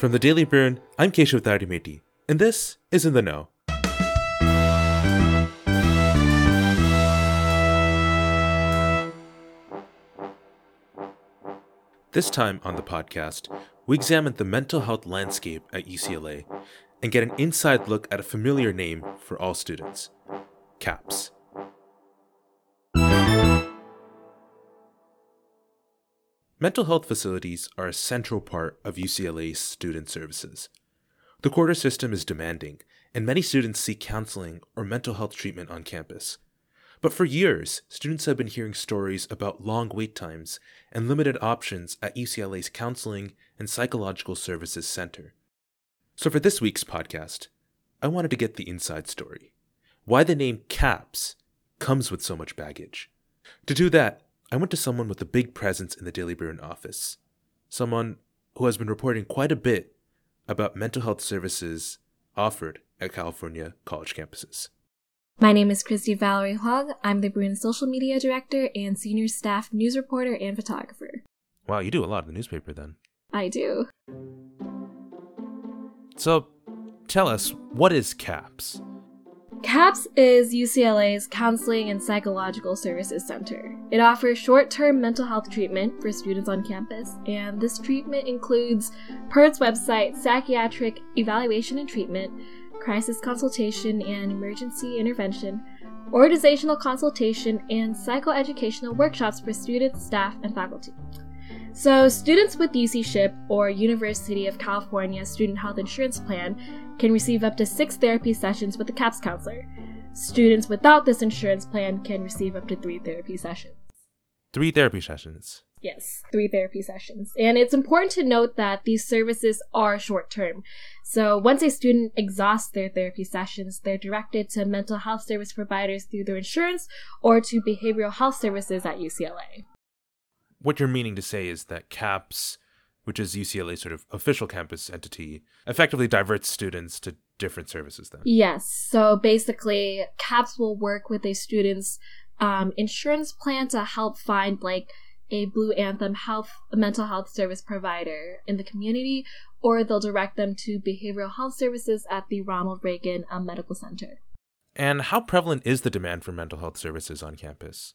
From the Daily Bruin, I'm Keshav Tadimeti, and this is In the Know. This time on the podcast, we examine the mental health landscape at UCLA and get an inside look at a familiar name for all students CAPS. Mental health facilities are a central part of UCLA's student services. The quarter system is demanding, and many students seek counseling or mental health treatment on campus. But for years, students have been hearing stories about long wait times and limited options at UCLA's Counseling and Psychological Services Center. So for this week's podcast, I wanted to get the inside story why the name CAPS comes with so much baggage. To do that, I went to someone with a big presence in the Daily Bruin office, someone who has been reporting quite a bit about mental health services offered at California college campuses. My name is Christy Valerie Hogg. I'm the Bruin social media director and senior staff news reporter and photographer. Wow, you do a lot in the newspaper then. I do. So, tell us, what is CAPS? CAPS is UCLA's Counseling and Psychological Services Center. It offers short term mental health treatment for students on campus, and this treatment includes, per its website, psychiatric evaluation and treatment, crisis consultation and emergency intervention, organizational consultation, and psychoeducational workshops for students, staff, and faculty. So, students with UC SHIP or University of California Student Health Insurance Plan can receive up to six therapy sessions with a CAPS counselor. Students without this insurance plan can receive up to three therapy sessions. Three therapy sessions. Yes, three therapy sessions. And it's important to note that these services are short term. So once a student exhausts their therapy sessions, they're directed to mental health service providers through their insurance or to behavioral health services at UCLA what you're meaning to say is that CAPS, which is UCLA's sort of official campus entity, effectively diverts students to different services then. Yes. So basically, CAPS will work with a student's um, insurance plan to help find like a Blue Anthem health mental health service provider in the community, or they'll direct them to behavioral health services at the Ronald Reagan um, Medical Center. And how prevalent is the demand for mental health services on campus?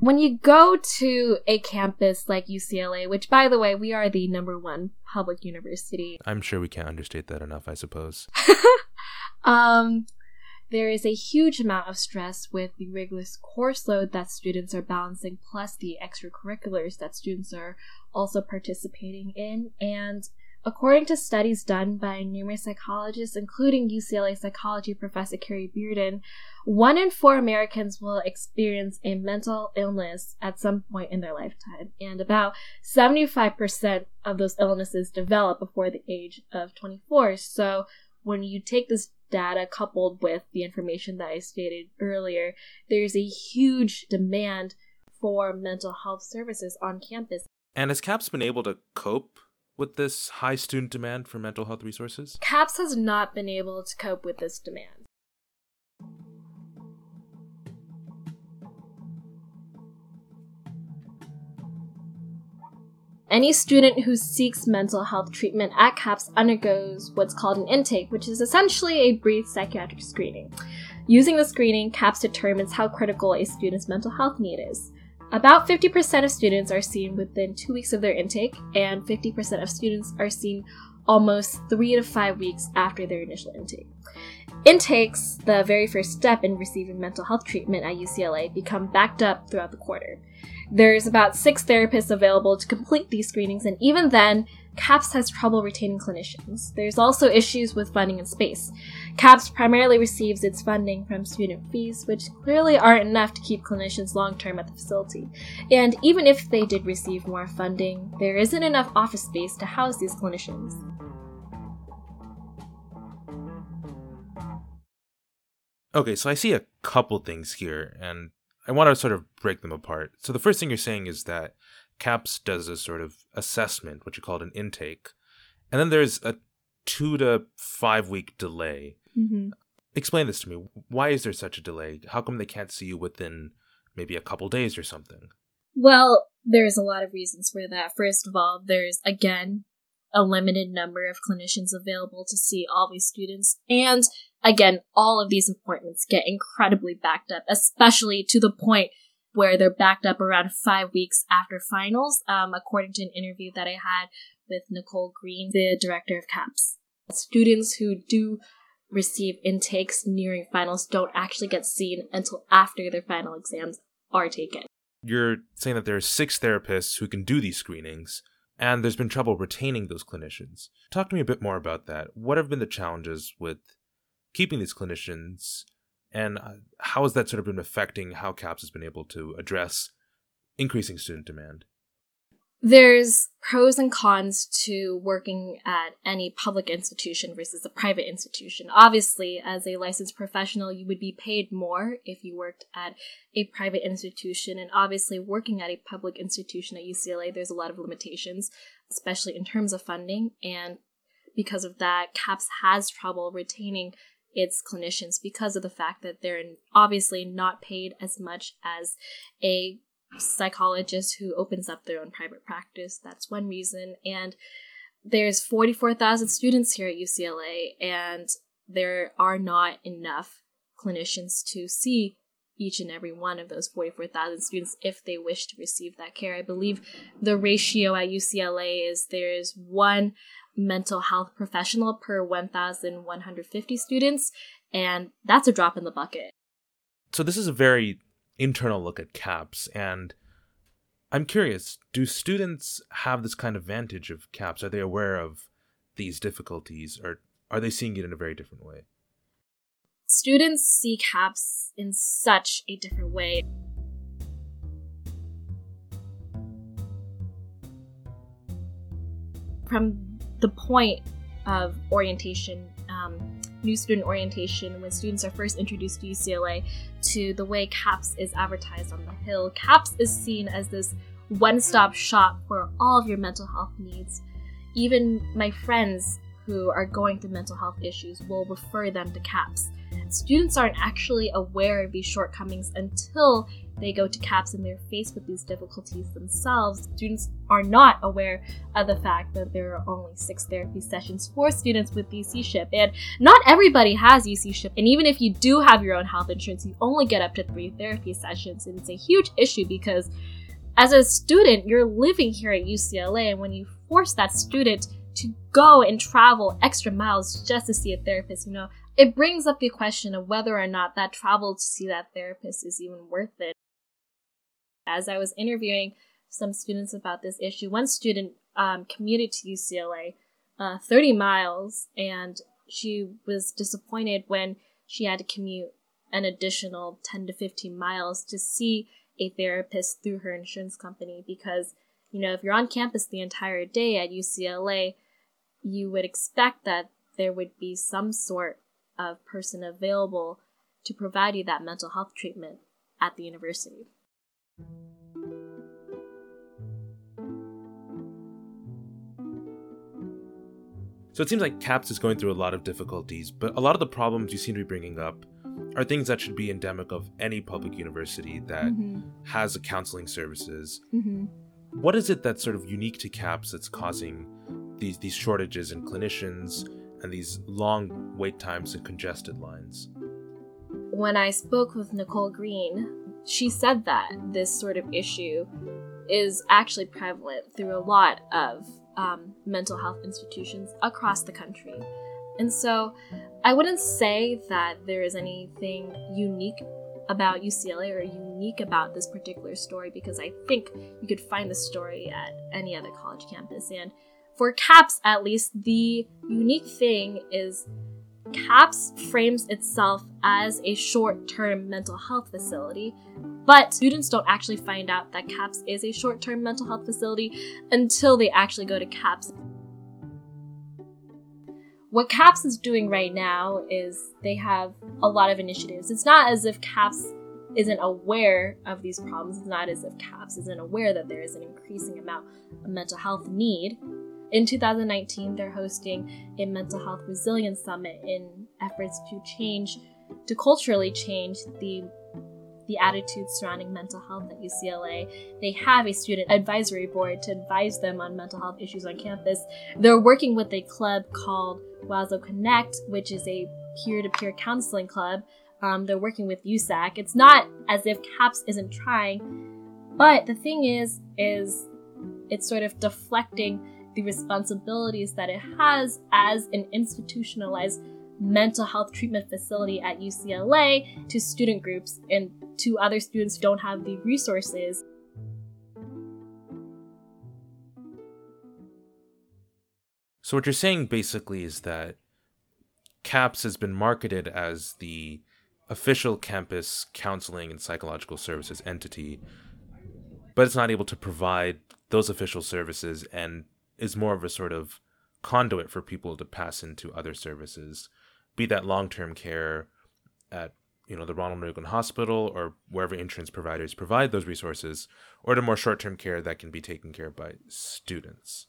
When you go to a campus like UCLA, which by the way, we are the number one public university. I'm sure we can't understate that enough, I suppose. um, there is a huge amount of stress with the rigorous course load that students are balancing, plus the extracurriculars that students are also participating in. And According to studies done by numerous psychologists, including UCLA psychology professor Carrie Bearden, one in four Americans will experience a mental illness at some point in their lifetime, and about 75% of those illnesses develop before the age of 24. So, when you take this data coupled with the information that I stated earlier, there's a huge demand for mental health services on campus. And has CAPS been able to cope with this high student demand for mental health resources? CAPS has not been able to cope with this demand. Any student who seeks mental health treatment at CAPS undergoes what's called an intake, which is essentially a brief psychiatric screening. Using the screening, CAPS determines how critical a student's mental health need is. About 50% of students are seen within two weeks of their intake, and 50% of students are seen almost three to five weeks after their initial intake. Intakes, the very first step in receiving mental health treatment at UCLA, become backed up throughout the quarter. There's about six therapists available to complete these screenings, and even then, CAPS has trouble retaining clinicians. There's also issues with funding and space. CAPS primarily receives its funding from student fees, which clearly aren't enough to keep clinicians long term at the facility. And even if they did receive more funding, there isn't enough office space to house these clinicians. Okay, so I see a couple things here, and I want to sort of break them apart. So the first thing you're saying is that CAPS does a sort of assessment, what you call an intake, and then there's a two to five week delay. Mm-hmm. Explain this to me. Why is there such a delay? How come they can't see you within maybe a couple days or something? Well, there's a lot of reasons for that. First of all, there's again a limited number of clinicians available to see all these students. And again, all of these appointments get incredibly backed up, especially to the point where they're backed up around five weeks after finals, um, according to an interview that I had with Nicole Green, the director of CAPS. Students who do receive intakes nearing finals don't actually get seen until after their final exams are taken. You're saying that there are six therapists who can do these screenings, and there's been trouble retaining those clinicians. Talk to me a bit more about that. What have been the challenges with keeping these clinicians, and uh, how has that sort of been affecting how CAPS has been able to address increasing student demand? There's pros and cons to working at any public institution versus a private institution. Obviously, as a licensed professional, you would be paid more if you worked at a private institution. And obviously, working at a public institution at UCLA, there's a lot of limitations, especially in terms of funding. And because of that, CAPS has trouble retaining its clinicians because of the fact that they're obviously not paid as much as a psychologist who opens up their own private practice. That's one reason. And there's 44,000 students here at UCLA, and there are not enough clinicians to see each and every one of those 44,000 students if they wish to receive that care. I believe the ratio at UCLA is there's one mental health professional per 1,150 students, and that's a drop in the bucket. So, this is a very internal look at CAPS, and I'm curious do students have this kind of vantage of CAPS? Are they aware of these difficulties, or are they seeing it in a very different way? Students see CAPS in such a different way. From the point of orientation, um, new student orientation, when students are first introduced to UCLA, to the way CAPS is advertised on the Hill. CAPS is seen as this one stop shop for all of your mental health needs. Even my friends who are going through mental health issues will refer them to CAPS. Students aren't actually aware of these shortcomings until they go to CAPS and they're faced with these difficulties themselves. Students are not aware of the fact that there are only six therapy sessions for students with UC-SHIP, and not everybody has UC-SHIP. And even if you do have your own health insurance, you only get up to three therapy sessions, and it's a huge issue because as a student, you're living here at UCLA, and when you force that student to go and travel extra miles just to see a therapist, you know, it brings up the question of whether or not that travel to see that therapist is even worth it as I was interviewing some students about this issue, one student um, commuted to UCLA uh, 30 miles, and she was disappointed when she had to commute an additional 10 to 15 miles to see a therapist through her insurance company because, you know, if you're on campus the entire day at UCLA, you would expect that there would be some sort of person available to provide you that mental health treatment at the university. So it seems like CAPS is going through a lot of difficulties, but a lot of the problems you seem to be bringing up are things that should be endemic of any public university that mm-hmm. has a counseling services. Mm-hmm. What is it that's sort of unique to CAPS that's causing these these shortages in clinicians and these long wait times and congested lines? When I spoke with Nicole Green, she said that this sort of issue is actually prevalent through a lot of um, mental health institutions across the country. And so I wouldn't say that there is anything unique about UCLA or unique about this particular story because I think you could find the story at any other college campus. And for CAPS, at least, the unique thing is CAPS frames itself as a short term mental health facility, but students don't actually find out that CAPS is a short term mental health facility until they actually go to CAPS. What CAPS is doing right now is they have a lot of initiatives. It's not as if CAPS isn't aware of these problems, it's not as if CAPS isn't aware that there is an increasing amount of mental health need in 2019, they're hosting a mental health resilience summit in efforts to change, to culturally change the the attitudes surrounding mental health at UCLA. They have a student advisory board to advise them on mental health issues on campus. They're working with a club called Wazo Connect, which is a peer to peer counseling club. Um, they're working with USAC. It's not as if CAPS isn't trying, but the thing is, is it's sort of deflecting the responsibilities that it has as an institutionalized mental health treatment facility at UCLA to student groups and to other students who don't have the resources. So, what you're saying basically is that CAPS has been marketed as the official campus counseling and psychological services entity, but it's not able to provide those official services and is more of a sort of conduit for people to pass into other services, be that long term care at you know the Ronald Reagan Hospital or wherever insurance providers provide those resources, or to more short term care that can be taken care of by students.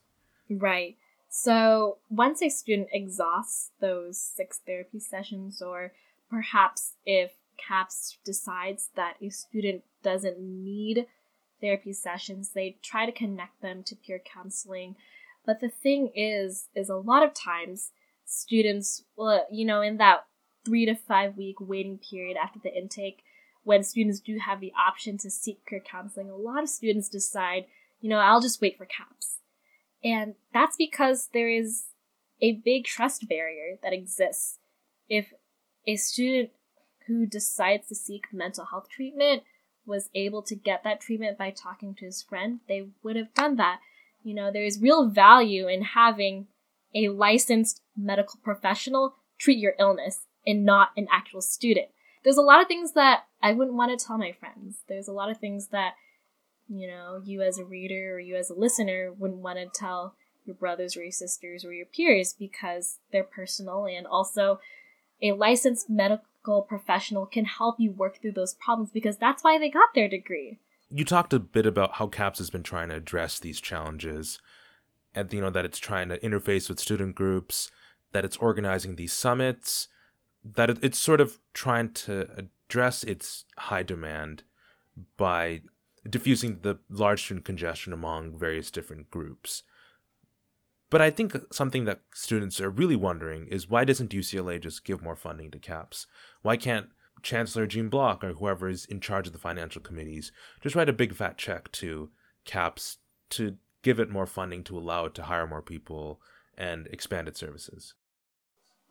Right. So once a student exhausts those six therapy sessions, or perhaps if CAPS decides that a student doesn't need therapy sessions, they try to connect them to peer counseling but the thing is, is a lot of times students, well, you know, in that three to five week waiting period after the intake, when students do have the option to seek peer counseling, a lot of students decide, you know, I'll just wait for CAPS. And that's because there is a big trust barrier that exists. If a student who decides to seek mental health treatment was able to get that treatment by talking to his friend, they would have done that. You know, there's real value in having a licensed medical professional treat your illness and not an actual student. There's a lot of things that I wouldn't want to tell my friends. There's a lot of things that, you know, you as a reader or you as a listener wouldn't want to tell your brothers or your sisters or your peers because they're personal and also a licensed medical professional can help you work through those problems because that's why they got their degree you talked a bit about how CAPS has been trying to address these challenges, and you know that it's trying to interface with student groups, that it's organizing these summits, that it's sort of trying to address its high demand by diffusing the large student congestion among various different groups. But I think something that students are really wondering is why doesn't UCLA just give more funding to CAPS? Why can't Chancellor Gene Block or whoever is in charge of the financial committees just write a big fat check to CAPS to give it more funding to allow it to hire more people and expand its services.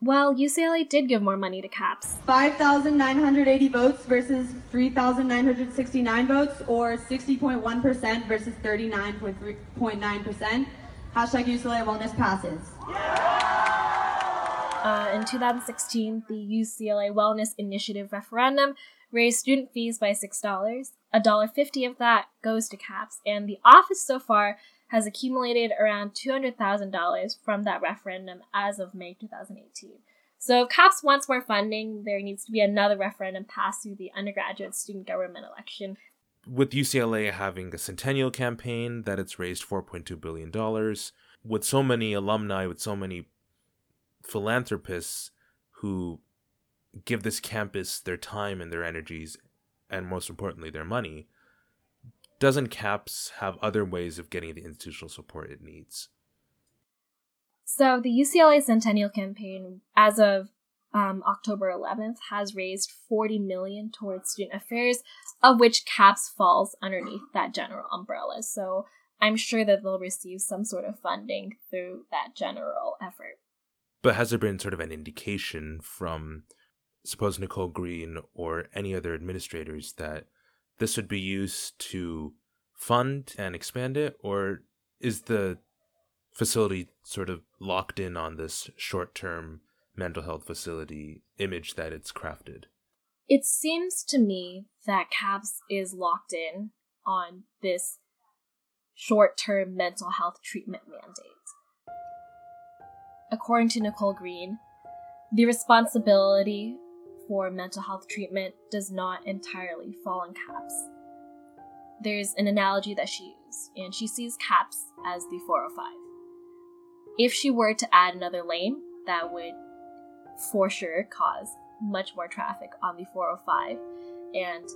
Well, UCLA did give more money to CAPS. 5,980 votes versus 3,969 votes, or 60.1% versus 39.9%. Hashtag UCLA Wellness passes. Yeah! Uh, in 2016, the UCLA Wellness Initiative referendum raised student fees by $6. $1.50 of that goes to CAPS, and the office so far has accumulated around $200,000 from that referendum as of May 2018. So if CAPS wants more funding, there needs to be another referendum passed through the undergraduate student government election. With UCLA having a centennial campaign that it's raised $4.2 billion, with so many alumni, with so many philanthropists who give this campus their time and their energies and most importantly their money doesn't caps have other ways of getting the institutional support it needs? So the ucla centennial campaign as of um, october 11th has raised 40 million towards student affairs of which caps falls underneath that general umbrella. So i'm sure that they'll receive some sort of funding through that general effort but has there been sort of an indication from, suppose, Nicole Green or any other administrators that this would be used to fund and expand it? Or is the facility sort of locked in on this short term mental health facility image that it's crafted? It seems to me that CAPS is locked in on this short term mental health treatment mandate according to Nicole Green, the responsibility for mental health treatment does not entirely fall on CAPS. There's an analogy that she used, and she sees CAPS as the 405. If she were to add another lane, that would for sure cause much more traffic on the 405 and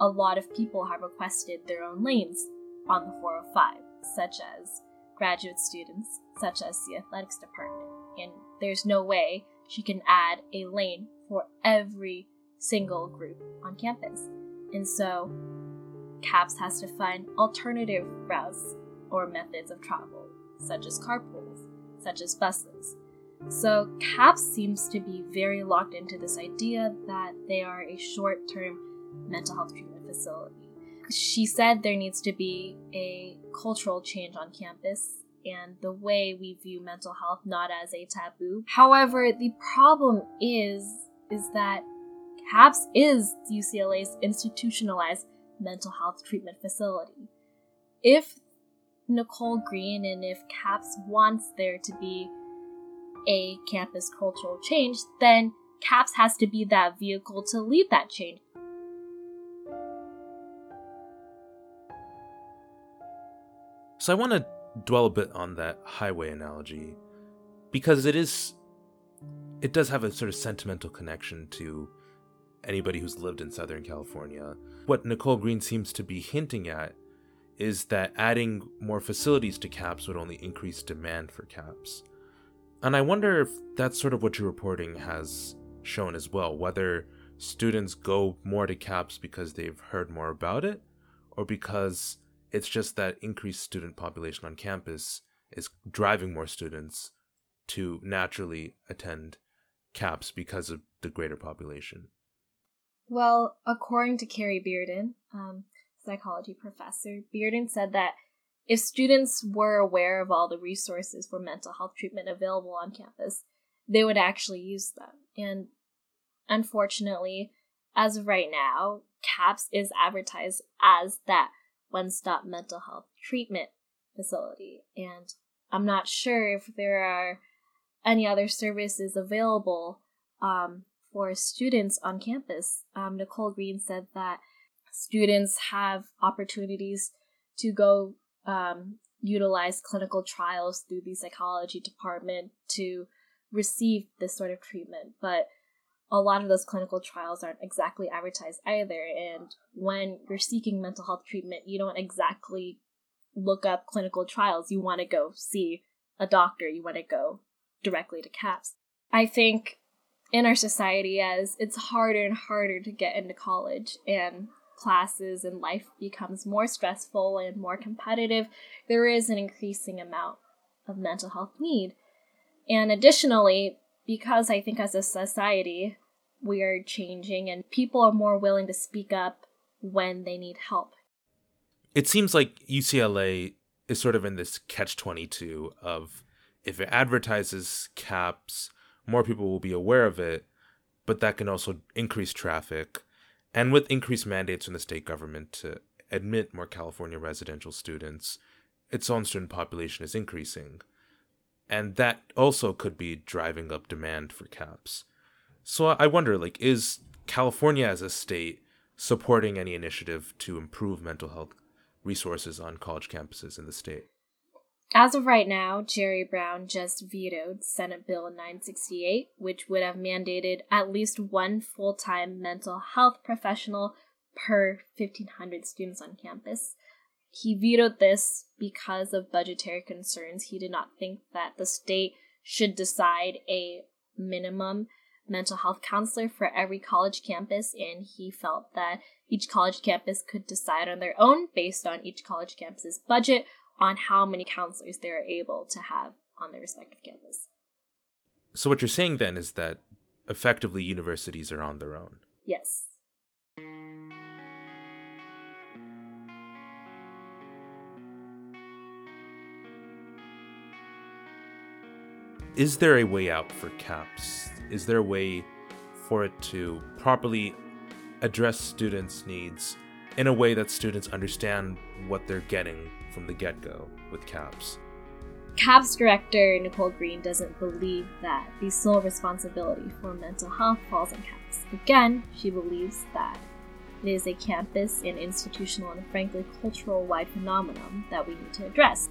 a lot of people have requested their own lanes on the 405, such as graduate students, such as the athletics department. And there's no way she can add a lane for every single group on campus. And so CAPS has to find alternative routes or methods of travel, such as carpools, such as buses. So CAPS seems to be very locked into this idea that they are a short term mental health treatment facility. She said there needs to be a cultural change on campus and the way we view mental health not as a taboo. However, the problem is is that CAPS is UCLA's institutionalized mental health treatment facility. If Nicole Green and if CAPS wants there to be a campus cultural change, then CAPS has to be that vehicle to lead that change. So I want to dwell a bit on that highway analogy because it is it does have a sort of sentimental connection to anybody who's lived in Southern California. What Nicole Green seems to be hinting at is that adding more facilities to CAPS would only increase demand for CAPS. And I wonder if that's sort of what your reporting has shown as well, whether students go more to CAPS because they've heard more about it, or because it's just that increased student population on campus is driving more students to naturally attend CAPS because of the greater population. Well, according to Carrie Bearden, um, psychology professor, Bearden said that if students were aware of all the resources for mental health treatment available on campus, they would actually use them. And unfortunately, as of right now, CAPS is advertised as that one stop mental health treatment facility. And I'm not sure if there are any other services available um, for students on campus. Um, Nicole Green said that students have opportunities to go um, utilize clinical trials through the psychology department to receive this sort of treatment. But a lot of those clinical trials aren't exactly advertised either. And when you're seeking mental health treatment, you don't exactly look up clinical trials. You want to go see a doctor, you want to go directly to CAPS. I think in our society, as it's harder and harder to get into college and classes and life becomes more stressful and more competitive, there is an increasing amount of mental health need. And additionally, because I think as a society, we are changing and people are more willing to speak up when they need help. It seems like UCLA is sort of in this catch 22 of if it advertises caps, more people will be aware of it, but that can also increase traffic and with increased mandates from the state government to admit more California residential students, its own student population is increasing. And that also could be driving up demand for CAPS. So I wonder, like, is California as a state supporting any initiative to improve mental health resources on college campuses in the state? As of right now, Jerry Brown just vetoed Senate Bill 968, which would have mandated at least one full time mental health professional per 1,500 students on campus. He vetoed this because of budgetary concerns. He did not think that the state should decide a minimum mental health counselor for every college campus, and he felt that each college campus could decide on their own based on each college campus's budget on how many counselors they're able to have on their respective campus. So, what you're saying then is that effectively universities are on their own? Yes. Is there a way out for CAPS? Is there a way for it to properly address students' needs in a way that students understand what they're getting from the get go with CAPS. CAPS director Nicole Green doesn't believe that the sole responsibility for mental health falls on CAPS. Again, she believes that it is a campus and institutional and frankly cultural wide phenomenon that we need to address.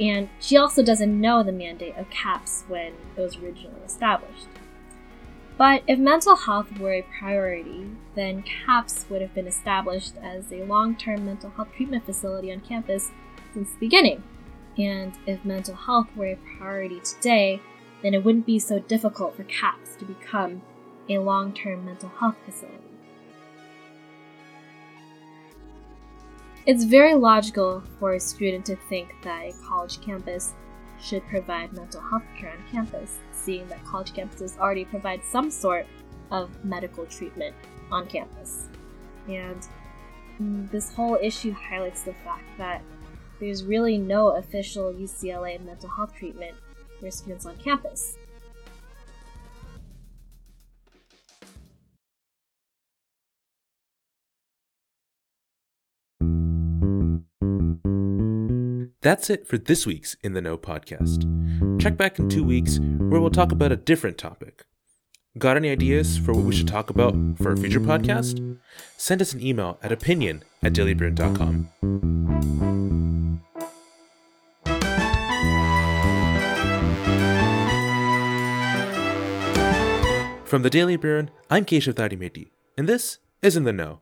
And she also doesn't know the mandate of CAPS when it was originally established. But if mental health were a priority, then CAPS would have been established as a long term mental health treatment facility on campus since the beginning. And if mental health were a priority today, then it wouldn't be so difficult for CAPS to become a long term mental health facility. It's very logical for a student to think that a college campus should provide mental health care on campus, seeing that college campuses already provide some sort of medical treatment on campus. And this whole issue highlights the fact that there's really no official UCLA mental health treatment for students on campus. That's it for this week's In the Know podcast. Check back in two weeks where we'll talk about a different topic. Got any ideas for what we should talk about for a future podcast? Send us an email at opinion at dailybruin.com. From the Daily Bruin, I'm Keshav Tadimeti, and this is In the Know.